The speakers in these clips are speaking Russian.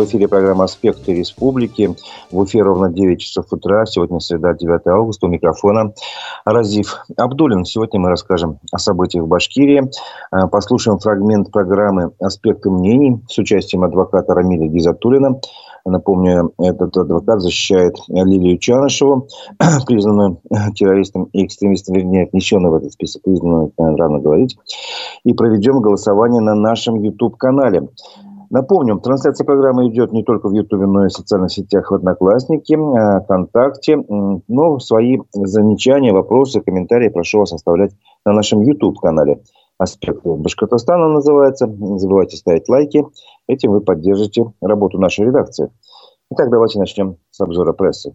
В эфире программа «Аспекты республики». В эфире ровно 9 часов утра. Сегодня среда, 9 августа. У микрофона Разив Абдулин. Сегодня мы расскажем о событиях в Башкирии. Э, послушаем фрагмент программы «Аспекты мнений» с участием адвоката Рамиля Гизатулина. Напомню, этот адвокат защищает Лилию Чанышеву, признанную террористом и экстремистом, вернее, отнесенную в этот список, признанную, рано говорить. И проведем голосование на нашем YouTube-канале. Напомним, трансляция программы идет не только в Ютубе, но и в социальных сетях в Одноклассники, э, ВКонтакте. Но свои замечания, вопросы, комментарии прошу вас оставлять на нашем YouTube-канале. «Аспекты Башкортостана» называется. Не забывайте ставить лайки. Этим вы поддержите работу нашей редакции. Итак, давайте начнем с обзора прессы.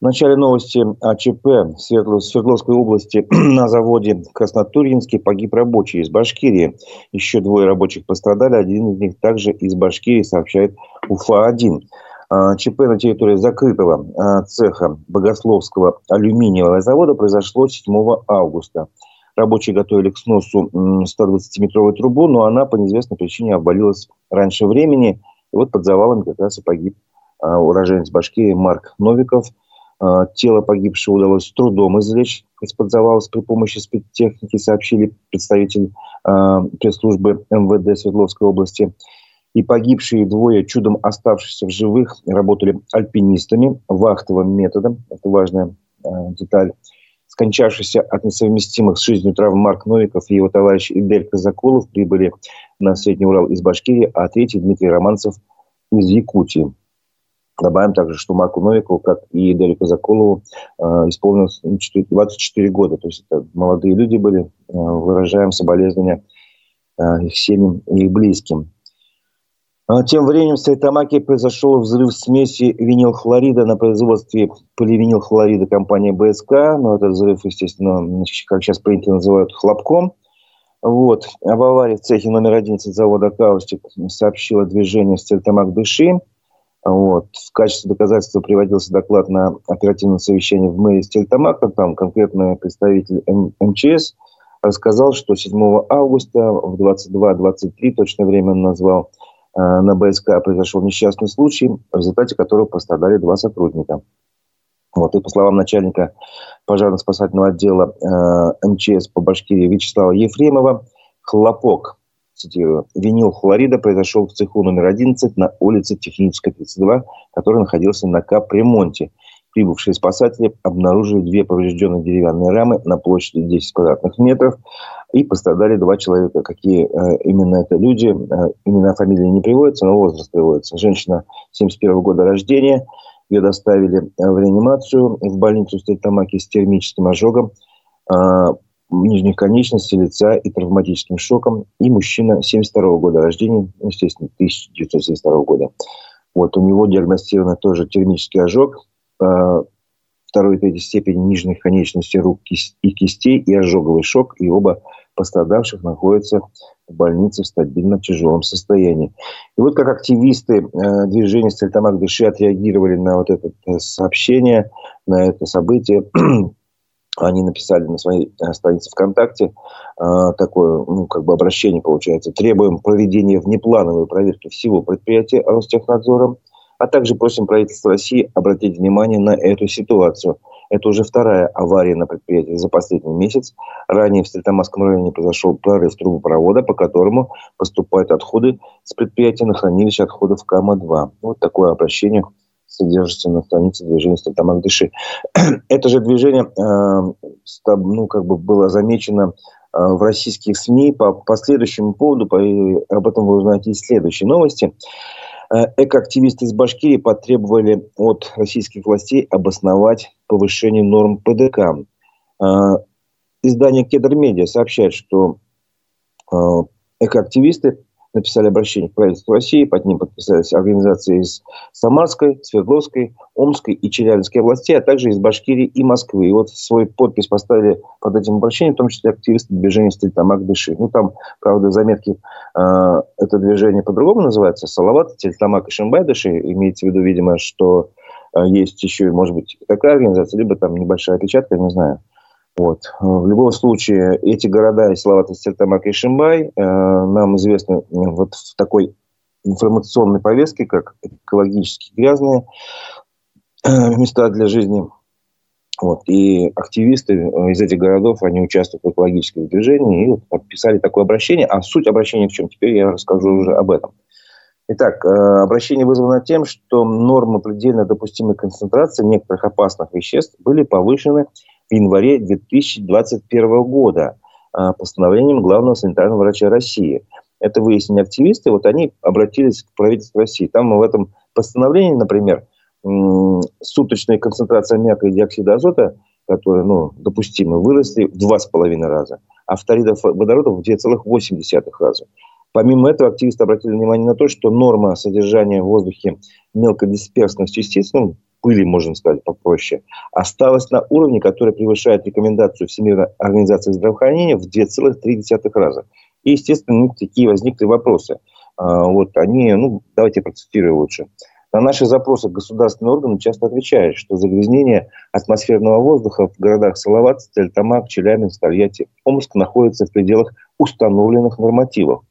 В начале новости АЧП в Свердловской области на заводе Краснотурьинский погиб рабочий из Башкирии. Еще двое рабочих пострадали, один из них также из Башкирии, сообщает УФА-1. А, ЧП на территории закрытого а, цеха Богословского алюминиевого завода произошло 7 августа. Рабочие готовили к сносу 120-метровую трубу, но она по неизвестной причине обвалилась раньше времени. И вот под завалами как раз и погиб а, уроженец Башкирии Марк Новиков – тело погибшего удалось с трудом извлечь из-под завала при помощи спецтехники, сообщили представитель э, пресс-службы МВД Свердловской области. И погибшие двое, чудом оставшиеся в живых, работали альпинистами вахтовым методом. Это важная э, деталь. Скончавшийся от несовместимых с жизнью травм Марк Новиков и его товарищ Идель Казакулов прибыли на Средний Урал из Башкирии, а третий Дмитрий Романцев из Якутии. Добавим также, что Марку Новикову, как и Дарью Казаколову, э, исполнилось 24 года. То есть это молодые люди были. Э, выражаем соболезнования э, их семьям и их близким. А тем временем в Сайтамаке произошел взрыв смеси винилхлорида на производстве поливинилхлорида компании БСК. Но этот взрыв, естественно, как сейчас принято называют, хлопком. Вот. Об аварии в цехе номер 11 завода «Каустик» сообщило движение Стельтамак Дыши. Вот. В качестве доказательства приводился доклад на оперативном совещании в мэрии Стельтамака. Там конкретно представитель МЧС рассказал, что 7 августа в 22-23, точное время он назвал, э, на БСК произошел несчастный случай, в результате которого пострадали два сотрудника. Вот, и по словам начальника пожарно-спасательного отдела э, МЧС по Башкирии Вячеслава Ефремова, хлопок цитирую, винил хлорида произошел в цеху номер 11 на улице Техническая, 32, который находился на капремонте. Прибывшие спасатели обнаружили две поврежденные деревянные рамы на площади 10 квадратных метров и пострадали два человека. Какие э, именно это люди, э, имена фамилии не приводятся, но возраст приводится. Женщина 71 года рождения, ее доставили э, в реанимацию в больницу Стельтамаки с термическим ожогом. Нижних конечностей, лица и травматическим шоком. И мужчина 72 года рождения, естественно, 1972 года. Вот, у него диагностирован тоже термический ожог э, второй и третьей степени нижних конечностей рук и кистей и ожоговый шок. И оба пострадавших находятся в больнице в стабильно тяжелом состоянии. И вот как активисты э, движения Стальтамак Дыши отреагировали на вот это э, сообщение, на это событие, они написали на своей э, странице ВКонтакте э, такое, ну, как бы обращение получается. Требуем проведения внеплановой проверки всего предприятия Ростехнадзора, а также просим правительство России обратить внимание на эту ситуацию. Это уже вторая авария на предприятии за последний месяц. Ранее в Стрельтамасском районе произошел прорыв трубопровода, по которому поступают отходы с предприятия на хранилище отходов КАМА-2. Вот такое обращение содержится на странице движения «Стартамак Дыши». Это же движение э, ну, как бы было замечено э, в российских СМИ по последующему поводу, по, об этом вы узнаете из следующей новости. Э, экоактивисты из Башкирии потребовали от российских властей обосновать повышение норм ПДК. Издание «Кедр Медиа» сообщает, что экоактивисты написали обращение к правительству России, под ним подписались организации из Самарской, Свердловской, Омской и Челябинской областей, а также из Башкирии и Москвы. И вот свой подпись поставили под этим обращением, в том числе активисты движения Стельтамак Дыши. Ну, там, правда, заметки, э, это движение по-другому называется, Салават, Стельтамак и Шимбай Дыши. Имеется в виду, видимо, что э, есть еще, может быть, такая организация, либо там небольшая опечатка, не знаю. Вот. В любом случае, эти города, Салават, Стертамак и Шимбай, э, нам известны вот в такой информационной повестке, как экологически грязные э, места для жизни. Вот. И активисты из этих городов, они участвуют в экологическом движении и вот подписали такое обращение. А суть обращения в чем? Теперь я расскажу уже об этом. Итак, э, обращение вызвано тем, что нормы предельно допустимой концентрации некоторых опасных веществ были повышены в январе 2021 года э, постановлением главного санитарного врача России. Это выяснили активисты. Вот они обратились к правительству России. Там в этом постановлении, например, суточная концентрация аммиака и диоксида азота, которые ну, допустимы, выросли в два с половиной раза, а фторидов водорода в 2,8 раза. Помимо этого, активисты обратили внимание на то, что норма содержания в воздухе мелкодисперсных частиц, ну, пыли, можно сказать попроще, осталась на уровне, который превышает рекомендацию Всемирной организации здравоохранения в 2,3 раза. И, естественно, такие возникли вопросы. А, вот они, ну, давайте процитирую лучше. На наши запросы государственные органы часто отвечают, что загрязнение атмосферного воздуха в городах Салават, Стельтамак, Челябинск, Тольятти, Омск находится в пределах установленных нормативов.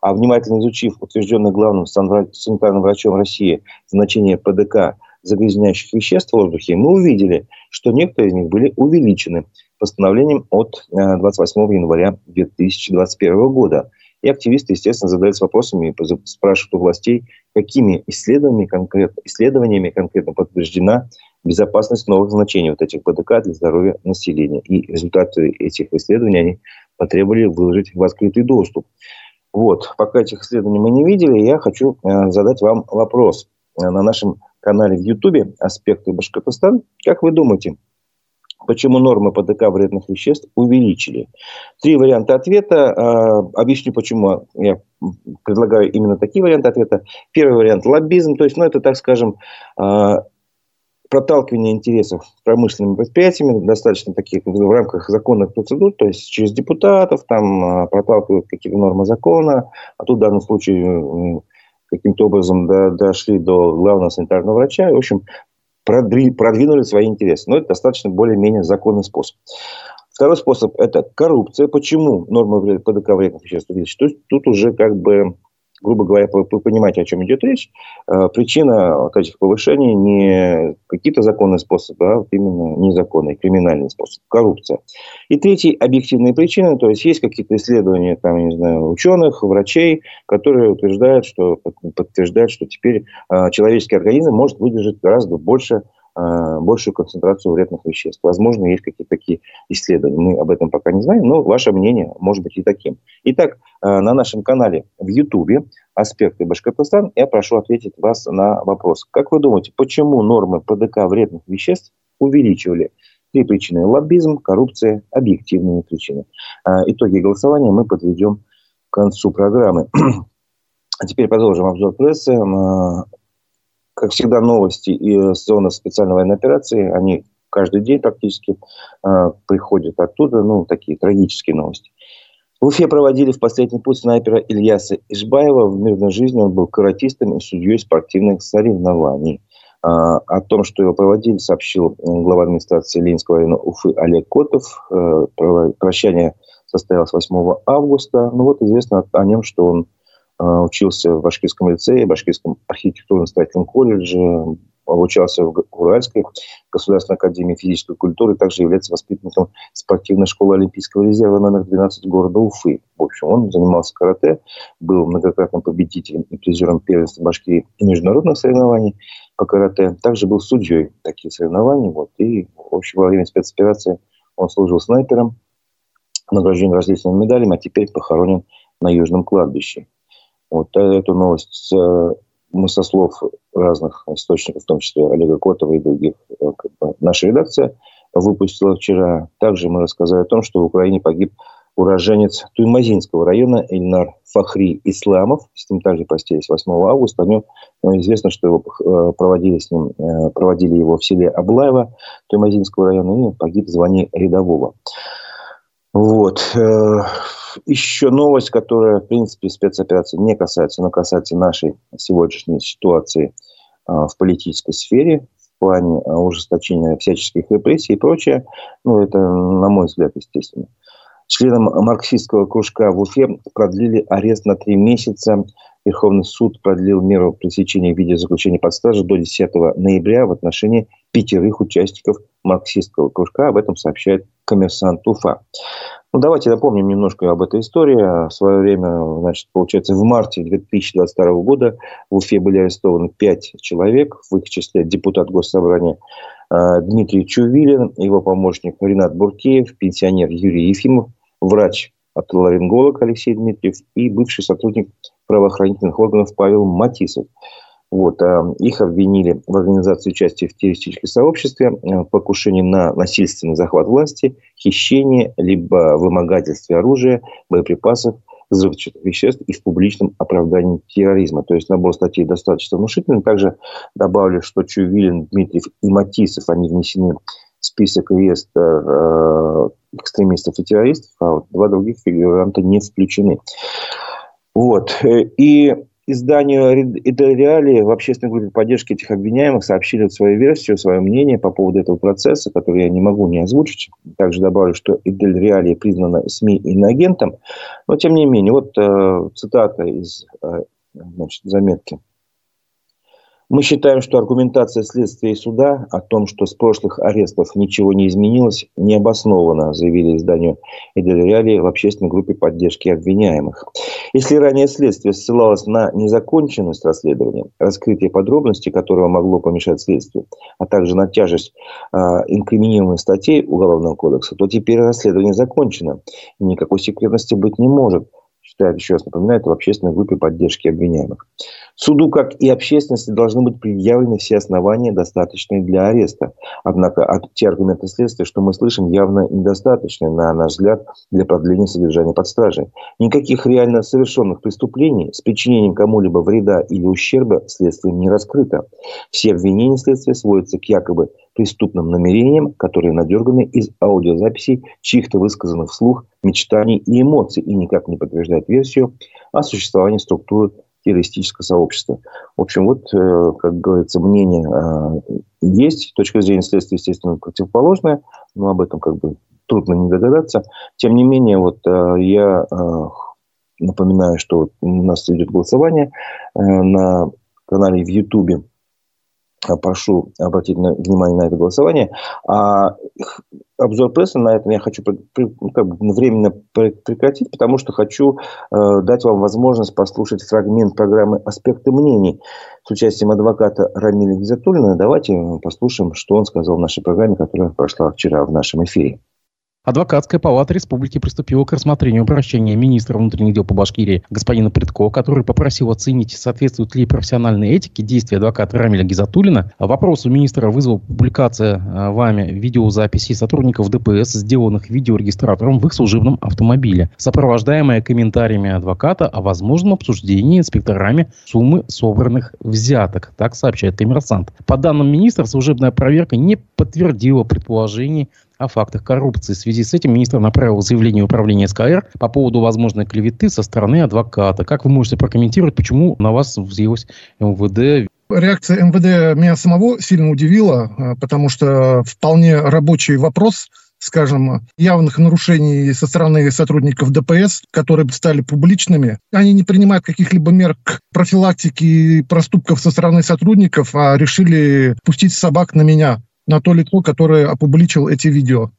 А внимательно изучив утвержденное главным санитарным врачом России значение ПДК загрязняющих веществ в воздухе, мы увидели, что некоторые из них были увеличены постановлением от 28 э, января 2021 года. И активисты, естественно, задаются вопросами и спрашивают у властей, какими исследованиями конкретно, исследованиями конкретно подтверждена безопасность новых значений вот этих ПДК для здоровья населения. И результаты этих исследований они потребовали выложить в открытый доступ. Вот, пока этих исследований мы не видели, я хочу э, задать вам вопрос. Э, на нашем канале в Ютубе «Аспекты Башкортостан». Как вы думаете, почему нормы ПДК вредных веществ увеличили? Три варианта ответа. А, объясню, почему я предлагаю именно такие варианты ответа. Первый вариант – лоббизм, то есть, ну, это, так скажем, а, проталкивание интересов промышленными предприятиями, достаточно таких в рамках законных процедур, то есть через депутатов, там а, проталкивают какие-то нормы закона, а тут в данном случае каким-то образом до, дошли до главного санитарного врача и, в общем, продвинули свои интересы. Но это достаточно более-менее законный способ. Второй способ – это коррупция. Почему нормы ПДК вредных веществ? То есть тут уже как бы грубо говоря, вы понимаете, о чем идет речь, э, причина этих повышений не какие-то законные способы, а вот именно незаконный, криминальный способ, коррупция. И третий – объективные причины, то есть есть какие-то исследования, там, не знаю, ученых, врачей, которые утверждают, что, подтверждают, что теперь э, человеческий организм может выдержать гораздо больше большую концентрацию вредных веществ. Возможно, есть какие-то такие исследования. Мы об этом пока не знаем, но ваше мнение может быть и таким. Итак, э, на нашем канале в Ютубе «Аспекты Башкортостан» я прошу ответить вас на вопрос. Как вы думаете, почему нормы ПДК вредных веществ увеличивали? Три причины – лоббизм, коррупция, объективные причины. Э, итоги голосования мы подведем к концу программы. А теперь продолжим обзор прессы. Как всегда, новости из зоны специальной военной операции, они каждый день практически э, приходят оттуда, ну, такие трагические новости. В Уфе проводили в последний путь снайпера Ильяса Ишбаева. В мирной жизни он был каратистом и судьей спортивных соревнований. А, о том, что его проводили, сообщил глава администрации Ленинского района Уфы Олег Котов. Э, прощание состоялось 8 августа. Ну вот известно о нем, что он учился в Башкирском лицее, Башкирском архитектурно-строительном колледже, обучался в Уральской государственной академии физической культуры, также является воспитанником спортивной школы Олимпийского резерва номер 12 города Уфы. В общем, он занимался карате, был многократным победителем и призером первенства Башкирии и международных соревнований по карате. Также был судьей таких соревнований. Вот, и, в общем, во время спецоперации он служил снайпером, награжден различными медалями, а теперь похоронен на Южном кладбище. Вот э, эту новость э, мы со слов разных источников, в том числе Олега Котова и других, э, как бы, наша редакция выпустила вчера. Также мы рассказали о том, что в Украине погиб уроженец Туймазинского района Эльнар Фахри Исламов. С ним также простились 8 августа. О нем известно, что его проводили, с ним, проводили его в селе Аблаево Туймазинского района и погиб в звании рядового. Вот еще новость, которая, в принципе, спецоперации не касается, но касается нашей сегодняшней ситуации а, в политической сфере. в плане ужесточения всяческих репрессий и прочее. Ну, это, на мой взгляд, естественно. Членам марксистского кружка в Уфе продлили арест на три месяца. Верховный суд продлил меру пресечения в виде заключения под стражу до 10 ноября в отношении пятерых участников марксистского кружка. Об этом сообщает коммерсант Уфа. Ну, давайте напомним немножко об этой истории. В свое время, значит, получается, в марте 2022 года в Уфе были арестованы пять человек, в их числе депутат Госсобрания э, Дмитрий Чувилин, его помощник Ренат Буркеев, пенсионер Юрий Ефимов, врач отоларинголог Алексей Дмитриев и бывший сотрудник правоохранительных органов Павел Матисов. Вот, а, их обвинили в организации участия в террористическом сообществе, э, покушении на насильственный захват власти, хищение, либо вымогательстве оружия, боеприпасов, взрывчатых веществ и в публичном оправдании терроризма. То есть набор статей достаточно внушительный. Также добавлю, что Чувилин, Дмитриев и Матисов, они внесены в список реестра э, экстремистов и террористов, а вот два других фигуранта не включены. Вот. Э, и изданию «Реалии» в общественной группе поддержки этих обвиняемых сообщили свою версию, свое мнение по поводу этого процесса, который я не могу не озвучить. Также добавлю, что «Идель Реалии» признана СМИ иноагентом. Но, тем не менее, вот э, цитата из э, значит, заметки. Мы считаем, что аргументация следствия и суда о том, что с прошлых арестов ничего не изменилось, не обоснована, заявили изданию Эдель в общественной группе поддержки обвиняемых. Если ранее следствие ссылалось на незаконченность расследования, раскрытие подробностей, которого могло помешать следствию, а также на тяжесть э, инкриминируемых статей Уголовного кодекса, то теперь расследование закончено. И никакой секретности быть не может считает, еще раз напоминаю, это в общественной группе поддержки обвиняемых. Суду, как и общественности, должны быть предъявлены все основания, достаточные для ареста. Однако те аргументы следствия, что мы слышим, явно недостаточны, на наш взгляд, для продления содержания под стражей. Никаких реально совершенных преступлений с причинением кому-либо вреда или ущерба следствием не раскрыто. Все обвинения следствия сводятся к якобы преступным намерениям, которые надерганы из аудиозаписей чьих-то высказанных вслух мечтаний и эмоций и никак не подтверждает версию о существовании структуры террористического сообщества. В общем, вот, э, как говорится, мнение э, есть, точка зрения следствия, естественно, противоположная, но об этом как бы трудно не догадаться. Тем не менее, вот э, я напоминаю, что у нас идет голосование на канале в Ютубе прошу обратить внимание на это голосование. А обзор прессы на этом я хочу ну, временно прекратить, потому что хочу э, дать вам возможность послушать фрагмент программы «Аспекты мнений» с участием адвоката Рамиля Гизатуллина. Давайте послушаем, что он сказал в нашей программе, которая прошла вчера в нашем эфире. Адвокатская палата республики приступила к рассмотрению обращения министра внутренних дел по Башкирии господина Предко, который попросил оценить, соответствует ли профессиональной этике действия адвоката Рамиля Гизатулина. Вопрос у министра вызвал публикация а, вами видеозаписей сотрудников ДПС, сделанных видеорегистратором в их служебном автомобиле, сопровождаемая комментариями адвоката о возможном обсуждении инспекторами суммы собранных взяток. Так сообщает коммерсант. По данным министра, служебная проверка не подтвердила предположений о фактах коррупции. В связи с этим министр направил заявление управления СКР по поводу возможной клеветы со стороны адвоката. Как вы можете прокомментировать, почему на вас взъелось МВД? Реакция МВД меня самого сильно удивила, а, потому что вполне рабочий вопрос скажем, явных нарушений со стороны сотрудников ДПС, которые стали публичными. Они не принимают каких-либо мер к профилактике проступков со стороны сотрудников, а решили пустить собак на меня на то лицо, которое опубличил эти видео.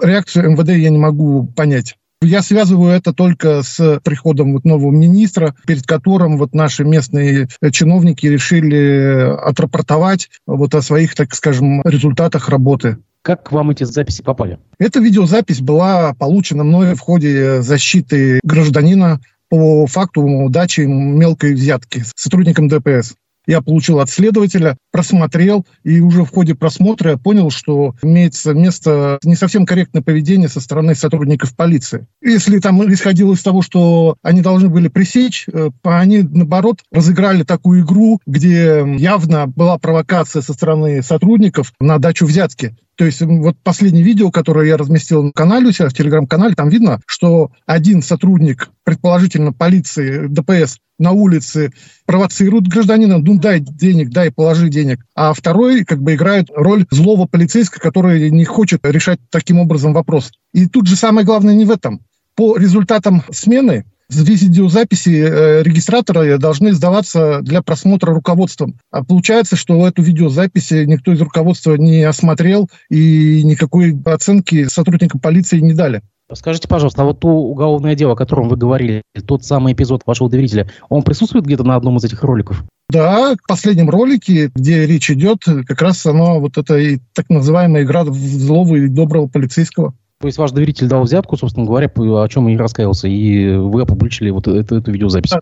Реакцию МВД я не могу понять. Я связываю это только с приходом вот нового министра, перед которым вот наши местные чиновники решили отрапортовать вот о своих, так скажем, результатах работы. Как к вам эти записи попали? Эта видеозапись была получена мной в ходе защиты гражданина по факту дачи мелкой взятки сотрудникам ДПС я получил от следователя, просмотрел, и уже в ходе просмотра я понял, что имеется место не совсем корректное поведение со стороны сотрудников полиции. Если там исходило из того, что они должны были пресечь, э, они, наоборот, разыграли такую игру, где явно была провокация со стороны сотрудников на дачу взятки. То есть вот последнее видео, которое я разместил на канале у себя, в телеграм-канале, там видно, что один сотрудник, предположительно полиции, ДПС, на улице провоцирует гражданина, ну дай денег, дай, положи денег. А второй как бы играет роль злого полицейского, который не хочет решать таким образом вопрос. И тут же самое главное не в этом. По результатам смены видеозаписи э, регистратора должны сдаваться для просмотра руководством. А получается, что эту видеозапись никто из руководства не осмотрел и никакой оценки сотрудникам полиции не дали. Скажите, пожалуйста, а вот то уголовное дело, о котором вы говорили, тот самый эпизод вашего доверителя, он присутствует где-то на одном из этих роликов? Да, в последнем ролике, где речь идет, как раз оно, вот это и так называемая игра в злого и доброго полицейского. То есть ваш доверитель дал взятку, собственно говоря, о чем и раскаялся, и вы опубличили вот эту, эту видеозапись. Да,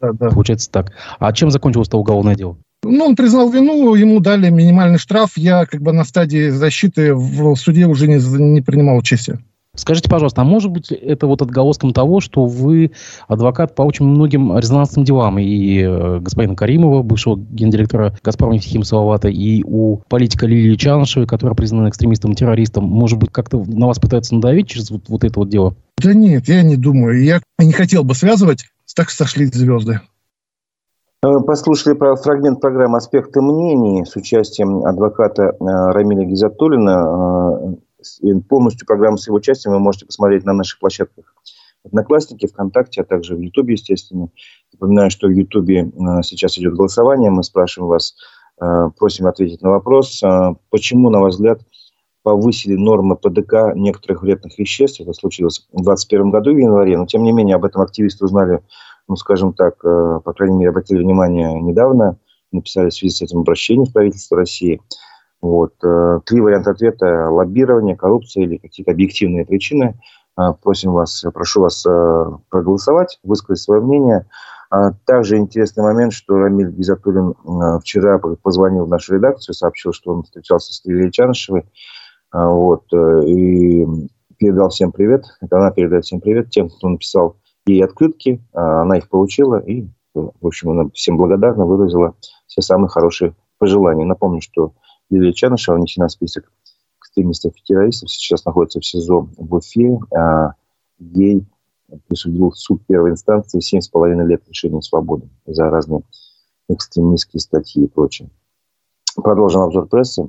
да, да. Получается так. А чем закончилось это уголовное дело? Ну, он признал вину, ему дали минимальный штраф. Я как бы на стадии защиты в суде уже не, не принимал участия. Скажите, пожалуйста, а может быть это вот отголоском того, что вы адвокат по очень многим резонансным делам и э, господина Каримова, бывшего гендиректора «Газпром» Нефтехим Салавата, и у политика Лилии Чаншевой, которая признана экстремистом и террористом, может быть, как-то на вас пытаются надавить через вот, вот это вот дело? Да нет, я не думаю. Я не хотел бы связывать, так сошлись звезды. Э, послушали про фрагмент программы «Аспекты мнений» с участием адвоката э, Рамиля Гизатуллина полностью программу с его участием вы можете посмотреть на наших площадках Одноклассники, ВКонтакте, а также в Ютубе, естественно. Напоминаю, что в Ютубе э, сейчас идет голосование. Мы спрашиваем вас, э, просим ответить на вопрос, э, почему, на ваш взгляд, повысили нормы ПДК некоторых вредных веществ. Это случилось в 2021 году в январе, но тем не менее об этом активисты узнали, ну, скажем так, по крайней мере, обратили внимание недавно, написали в связи с этим обращение в правительство России – вот. Э, три варианта ответа – лоббирование, коррупция или какие-то объективные причины. Э, просим вас, прошу вас э, проголосовать, высказать свое мнение. А также интересный момент, что Рамиль Гизатуллин вчера позвонил в нашу редакцию, сообщил, что он встречался с Лилией Чанышевой. Вот, и передал всем привет. Это она передает всем привет тем, кто написал ей открытки. Она их получила и, в общем, она всем благодарна, выразила все самые хорошие пожелания. Напомню, что Лилия Чанышева внесена в список экстремистов и террористов, сейчас находится в СИЗО в Уфе. А ей присудил суд первой инстанции 7,5 лет лишения свободы за разные экстремистские статьи и прочее. Продолжим обзор прессы.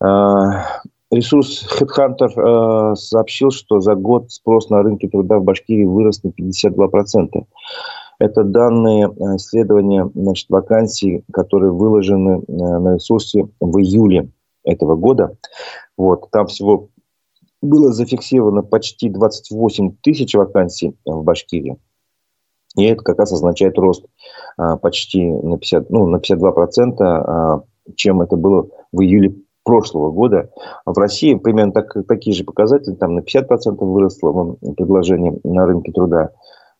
А, ресурс Headhunter а, сообщил, что за год спрос на рынке труда в Башкирии вырос на 52%. Это данные э, исследования значит, вакансий, которые выложены э, на ресурсе в июле этого года. Вот, там всего было зафиксировано почти 28 тысяч вакансий в Башкирии. И это как раз означает рост а, почти на, 50, ну, на 52%, а, чем это было в июле прошлого года. В России примерно так, такие же показатели, там на 50% выросло предложение на рынке труда.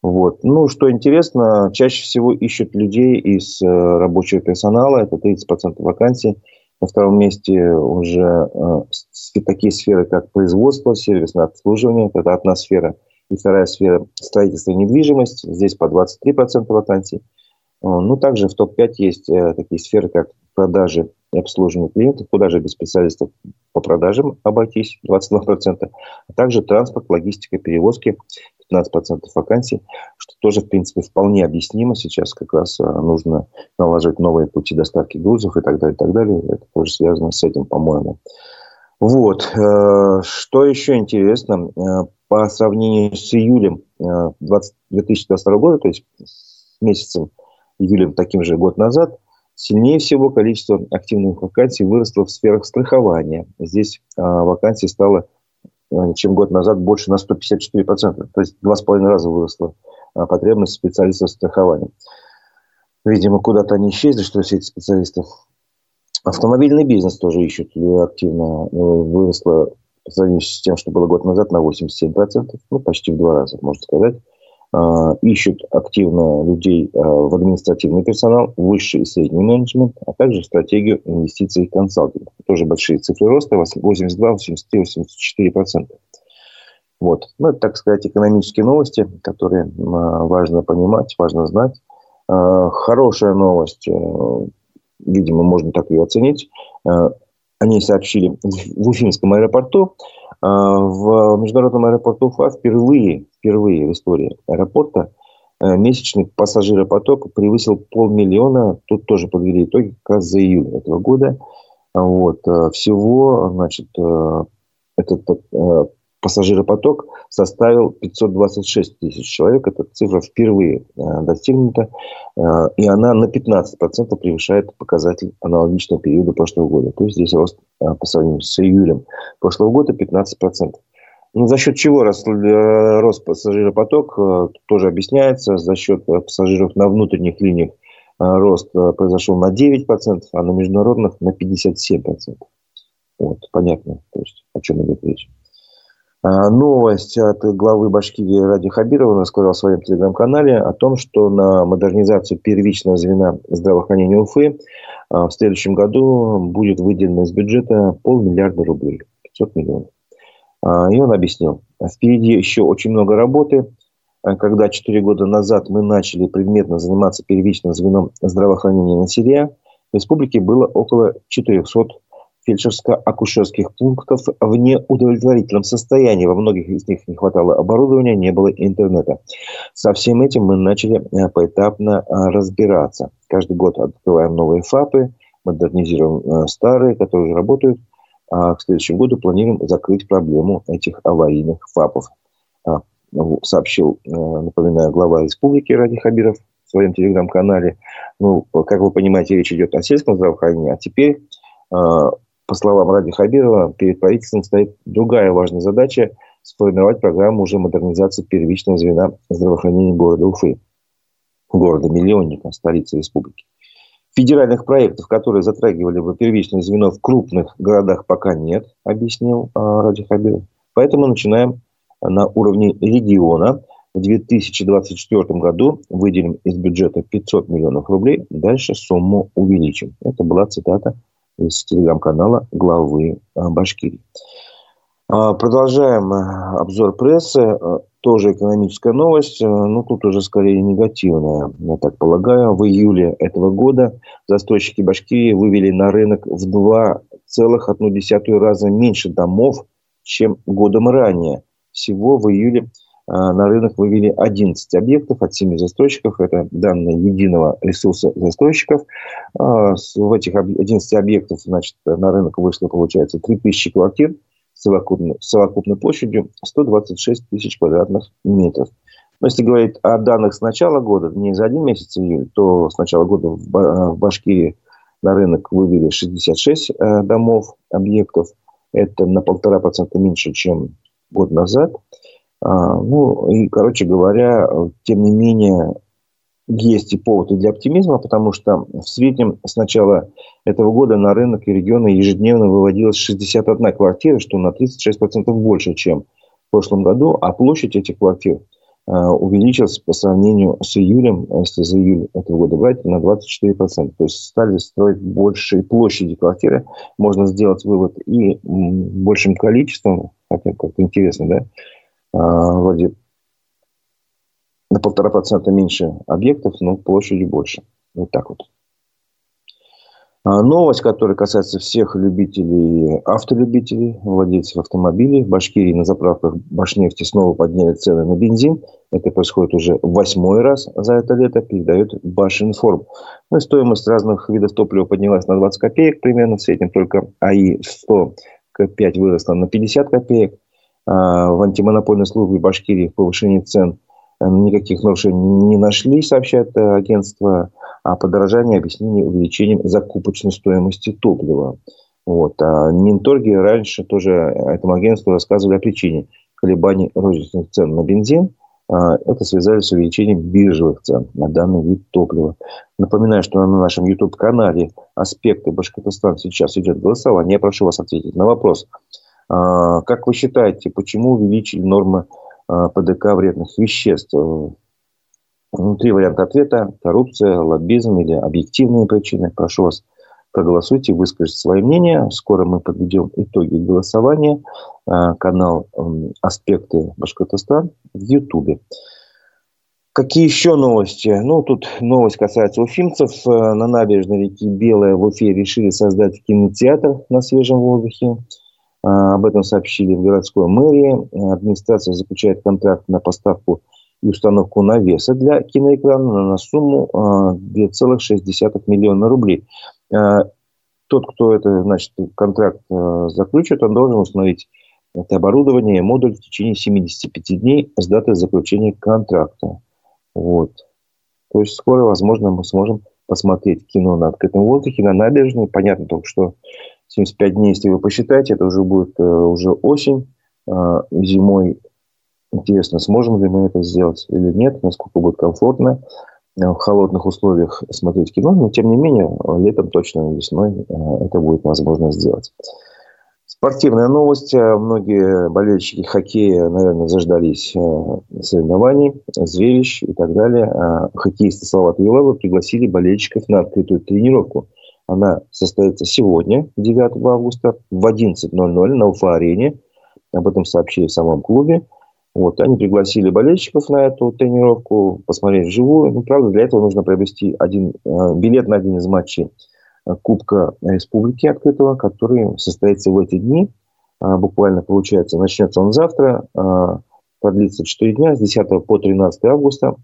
Вот. Ну, что интересно, чаще всего ищут людей из э, рабочего персонала, это 30% вакансий. На втором месте уже э, такие сферы, как производство, сервисное обслуживание, это одна сфера. И вторая сфера – строительство и недвижимость, здесь по 23% вакансий. Э, ну, также в топ-5 есть э, такие сферы, как продажи и обслуживание клиентов, куда же без специалистов по продажам обойтись, 22%, а также транспорт, логистика, перевозки, 15% вакансий, что тоже, в принципе, вполне объяснимо. Сейчас как раз а, нужно налаживать новые пути доставки грузов и так далее, и так далее. Это тоже связано с этим, по-моему. Вот. Э, что еще интересно, э, по сравнению с июлем 2022 э, года, то есть с месяцем июлем таким же год назад, сильнее всего количество активных вакансий выросло в сферах страхования. Здесь вакансий стало Э, чем год назад, больше на 154%. То есть два с половиной раза выросла э, потребность специалистов страхования. Видимо, куда-то они исчезли, что все эти специалисты. Автомобильный бизнес тоже ищут активно. Э, выросло по сравнению с тем, что было год назад, на 87%. Ну, почти в два раза, можно сказать. А, ищут активно людей а, в административный персонал, высший и средний менеджмент, а также стратегию инвестиций и консалтинг. Тоже большие цифры роста, 82, 83, 84 процента. Вот. Ну, это, так сказать, экономические новости, которые а, важно понимать, важно знать. Хорошая новость, видимо, можно так ее оценить. они сообщили в Уфимском аэропорту. В международном аэропорту Уфа впервые, впервые в истории аэропорта месячный пассажиропоток превысил полмиллиона. Тут тоже подвели итоги как раз за июль этого года. Вот. Всего, значит, этот пассажиропоток составил 526 тысяч человек. Эта цифра впервые э, достигнута, э, и она на 15% превышает показатель аналогичного периода прошлого года. То есть здесь рост э, по сравнению с июлем прошлого года 15%. Ну, за счет чего рос, рос пассажиропоток, тоже объясняется. За счет пассажиров на внутренних линиях рост произошел на 9%, а на международных на 57%. Вот, понятно, то есть, о чем идет речь. Новость от главы Башкирии Ради Хабирова рассказал в своем телеграм-канале о том, что на модернизацию первичного звена здравоохранения Уфы в следующем году будет выделено из бюджета полмиллиарда рублей, 500 миллионов. А, и он объяснил, впереди еще очень много работы. Когда 4 года назад мы начали предметно заниматься первичным звеном здравоохранения населения, в республике было около 400 фельдшерско-акушерских пунктов в неудовлетворительном состоянии. Во многих из них не хватало оборудования, не было интернета. Со всем этим мы начали э, поэтапно э, разбираться. Каждый год открываем новые ФАПы, модернизируем э, старые, которые уже работают. А к следующему году планируем закрыть проблему этих аварийных ФАПов. А, ну, сообщил, напоминаю, глава республики Ради Хабиров в своем телеграм-канале. Ну, как вы понимаете, речь идет о сельском здравоохранении, а теперь по словам Ради Хабирова, перед правительством стоит другая важная задача – сформировать программу уже модернизации первичного звена здравоохранения города Уфы, города-миллионника, столицы республики. Федеральных проектов, которые затрагивали бы первичное звено в крупных городах, пока нет, объяснил а, Ради Хабиров. Поэтому начинаем на уровне региона. В 2024 году выделим из бюджета 500 миллионов рублей. Дальше сумму увеличим. Это была цитата из телеграм-канала главы э, Башкирии. А, продолжаем э, обзор прессы. Э, тоже экономическая новость, но тут уже скорее негативная, я так полагаю. В июле этого года застройщики Башкирии вывели на рынок в 2,1 раза меньше домов, чем годом ранее. Всего в июле на рынок вывели 11 объектов от 7 застройщиков. Это данные единого ресурса застройщиков. В этих 11 объектов значит, на рынок вышло, получается, 3000 квартир совокупной, совокупной площадью 126 тысяч квадратных метров. Но если говорить о данных с начала года, не за один месяц июль, то с начала года в Башкирии на рынок вывели 66 э, домов, объектов. Это на полтора процента меньше, чем год назад. А, ну, и, короче говоря, тем не менее, есть и повод для оптимизма, потому что в среднем с начала этого года на рынок и регионы ежедневно выводилось 61 квартира, что на 36% больше, чем в прошлом году, а площадь этих квартир а, увеличилась по сравнению с июлем, если за июль этого года брать, на 24%. То есть стали строить большей площади квартиры. Можно сделать вывод и большим количеством, хотя как-то интересно, да, а, вроде на полтора процента меньше объектов, но площадью больше. Вот так вот. А, новость, которая касается всех любителей, автолюбителей, владельцев автомобилей. В Башкирии на заправках Башнефти снова подняли цены на бензин. Это происходит уже восьмой раз за это лето, передает Башинформ. Ну, стоимость разных видов топлива поднялась на 20 копеек примерно. В среднем только АИ-100 5 выросла на 50 копеек. А, в антимонопольной службе Башкирии в повышении цен никаких нарушений не нашли, сообщает э, агентство. А подорожание объяснили увеличением закупочной стоимости топлива. Вот. А Минторги раньше тоже этому агентству рассказывали о причине колебаний розничных цен на бензин. А, это связали с увеличением биржевых цен на данный вид топлива. Напоминаю, что на нашем YouTube-канале «Аспекты Башкортостана» сейчас идет голосование. Я прошу вас ответить на вопрос – а, как вы считаете, почему увеличили нормы ПДК вредных веществ? Внутри варианта ответа – коррупция, лоббизм или объективные причины. Прошу вас, проголосуйте, выскажите свое мнение. Скоро мы подведем итоги голосования. А, канал «Аспекты Башкортостан» в Ютубе. Какие еще новости? Ну, тут новость касается уфимцев. Э, на набережной реки Белая в Уфе решили создать кинотеатр на свежем воздухе. Э, об этом сообщили в городской мэрии. Администрация заключает контракт на поставку и установку навеса для киноэкрана на сумму 2,6 э, миллиона рублей. Тот, кто это, значит, контракт заключит, он должен установить это оборудование и модуль в течение 75 дней с даты заключения контракта. Вот. То есть скоро, возможно, мы сможем посмотреть кино на открытом воздухе, на набережной. Понятно только, что 75 дней, если вы посчитаете, это уже будет э, уже осень, э, зимой. Интересно, сможем ли мы это сделать или нет, насколько будет комфортно э, в холодных условиях смотреть кино. Но, тем не менее, летом точно, весной это будет возможно сделать. Спортивная новость. Многие болельщики хоккея, наверное, заждались соревнований, зрелищ и так далее. Хоккеисты Салават Юлова пригласили болельщиков на открытую тренировку. Она состоится сегодня, 9 августа, в 11.00 на Уфа-арене. Об этом сообщили в самом клубе. Вот, они пригласили болельщиков на эту тренировку, посмотреть вживую. Ну, правда, для этого нужно приобрести один, э, билет на один из матчей Кубка Республики открытого, который состоится в эти дни. А, буквально, получается, начнется он завтра, а, продлится 4 дня, с 10 по 13 августа.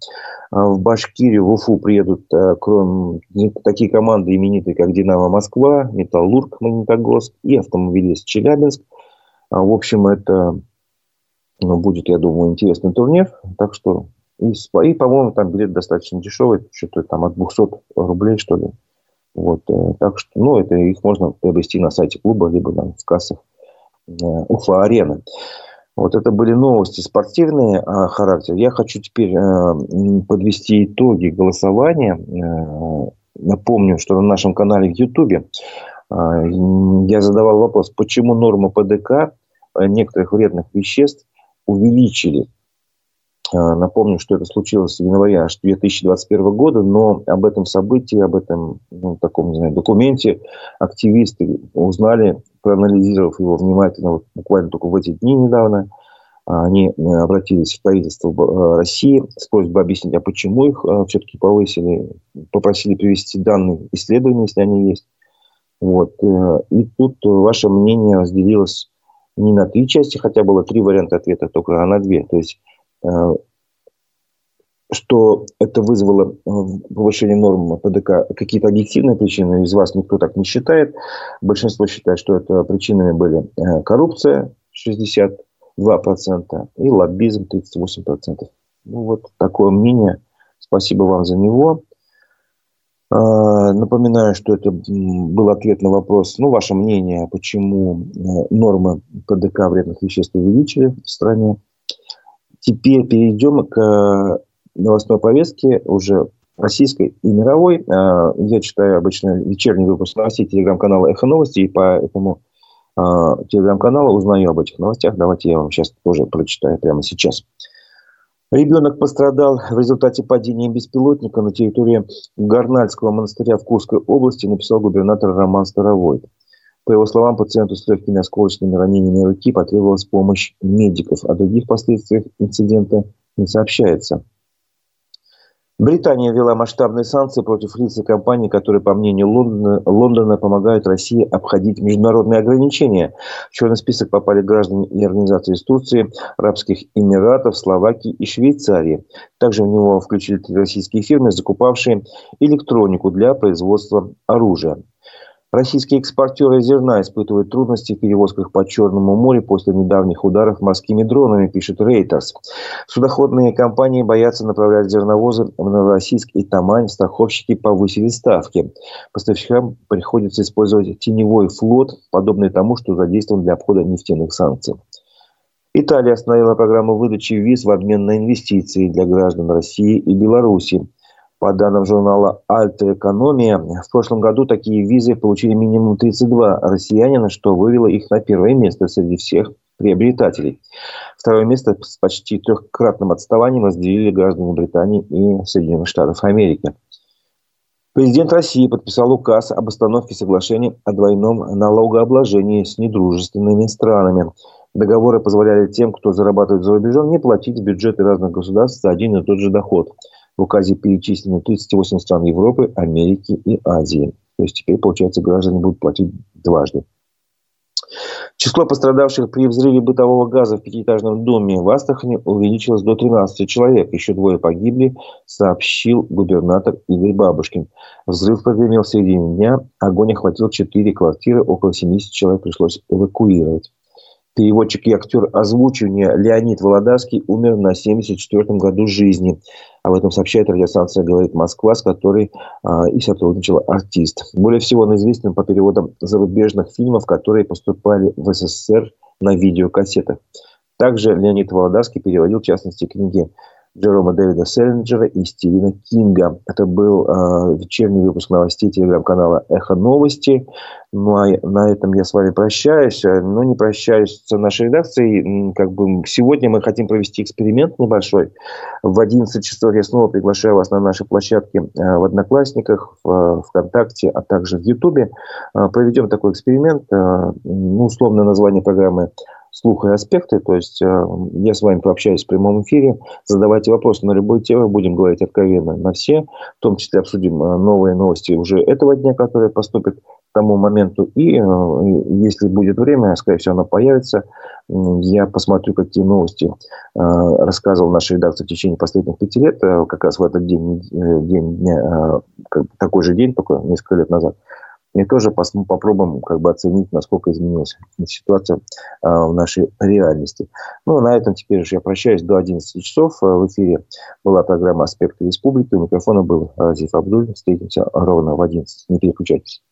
А, в Башкирию, в Уфу приедут кроме, такие команды именитые, как «Динамо Москва», «Металлург», «Магнитогорск» и «Автомобилист Челябинск». В общем, это ну, будет, я думаю, интересный турнир. Так что и, и по-моему, там билет достаточно дешевый, что-то там от 200 рублей, что ли. Вот, э, так что, ну, это их можно приобрести на сайте клуба, либо там, в кассах э, Уфа-арены. Вот это были новости спортивные а, характер. Я хочу теперь э, подвести итоги голосования. Э, напомню, что на нашем канале в Ютубе э, я задавал вопрос, почему норма ПДК э, некоторых вредных веществ увеличили напомню, что это случилось в январе 2021 года, но об этом событии, об этом ну, таком, не знаю, документе активисты узнали, проанализировав его внимательно, вот буквально только в эти дни недавно, а, они э, обратились в правительство э, России с просьбой объяснить, а почему их э, все-таки повысили, попросили привести данные исследования, если они есть. Вот. И тут ваше мнение разделилось не на три части, хотя было три варианта ответа, только а на две. То есть Э, что это вызвало э, повышение норм ПДК какие-то объективные причины, из вас никто так не считает. Большинство считает, что это причинами были э, коррупция 62% и лоббизм 38%. Ну, вот такое мнение. Спасибо вам за него. Напоминаю, что это был ответ на вопрос, ну, ваше мнение, почему нормы ПДК вредных веществ увеличили в стране. Теперь перейдем к э, новостной повестке уже российской и мировой. Э, я читаю обычно вечерний выпуск новостей телеграм-канала «Эхо новости», и по этому э, телеграм-каналу узнаю об этих новостях. Давайте я вам сейчас тоже прочитаю прямо сейчас. Ребенок пострадал в результате падения беспилотника на территории Горнальского монастыря в Курской области, написал губернатор Роман Старовой. По его словам, пациенту с легкими осколочными ранениями руки потребовалась помощь медиков. О других последствиях инцидента не сообщается. Британия ввела масштабные санкции против лиц и компаний, которые, по мнению Лондона, Лондона, помогают России обходить международные ограничения. В черный список попали граждане и организации из Турции, Арабских Эмиратов, Словакии и Швейцарии. Также в него включили российские фирмы, закупавшие электронику для производства оружия. Российские экспортеры зерна испытывают трудности в перевозках по Черному морю после недавних ударов морскими дронами, пишет Reuters. Судоходные компании боятся направлять зерновозы в Новороссийск и Тамань. Страховщики повысили ставки. Поставщикам приходится использовать теневой флот, подобный тому, что задействован для обхода нефтяных санкций. Италия остановила программу выдачи виз в обмен на инвестиции для граждан России и Беларуси. По данным журнала «Альта Экономия», в прошлом году такие визы получили минимум 32 россиянина, что вывело их на первое место среди всех приобретателей. Второе место с почти трехкратным отставанием разделили граждане Британии и Соединенных Штатов Америки. Президент России подписал указ об остановке соглашений о двойном налогообложении с недружественными странами. Договоры позволяли тем, кто зарабатывает за рубежом, не платить в бюджеты разных государств за один и тот же доход. В указе перечислены 38 стран Европы, Америки и Азии. То есть теперь, получается, граждане будут платить дважды. Число пострадавших при взрыве бытового газа в пятиэтажном доме в Астрахани увеличилось до 13 человек. Еще двое погибли, сообщил губернатор Игорь Бабушкин. Взрыв прогремел в середине дня. Огонь охватил четыре квартиры. Около 70 человек пришлось эвакуировать. Переводчик и актер озвучивания Леонид Володарский умер на 74-м году жизни. Об этом сообщает радиостанция «Говорит Москва», с которой а, и сотрудничал артист. Более всего он известен по переводам зарубежных фильмов, которые поступали в СССР на видеокассетах. Также Леонид Володарский переводил, в частности, книги Джерома Дэвида Селлинджера и Стивена Кинга. Это был э, вечерний выпуск новостей телеграм-канала «Эхо новости». Ну, а на этом я с вами прощаюсь. Э, но не прощаюсь с нашей редакцией. Как бы сегодня мы хотим провести эксперимент небольшой. В 11 часов я снова приглашаю вас на наши площадки э, в Одноклассниках, в ВКонтакте, а также в Ютубе. Проведем такой эксперимент. Ну, условное название программы слух и аспекты. То есть э, я с вами пообщаюсь в прямом эфире. Задавайте вопросы на любую тему. Будем говорить откровенно на все. В том числе обсудим э, новые новости уже этого дня, которые поступят к тому моменту. И э, если будет время, скорее всего, оно появится, я посмотрю, какие новости рассказывал наша редакция в течение последних пяти лет, как раз в этот день, день дня, такой же день, только несколько лет назад и тоже попробуем как бы оценить, насколько изменилась ситуация а, в нашей реальности. Ну, на этом теперь уже я прощаюсь до 11 часов. А, в эфире была программа «Аспекты республики». У микрофона был Разиф Абдуль. Встретимся ровно в 11. Не переключайтесь.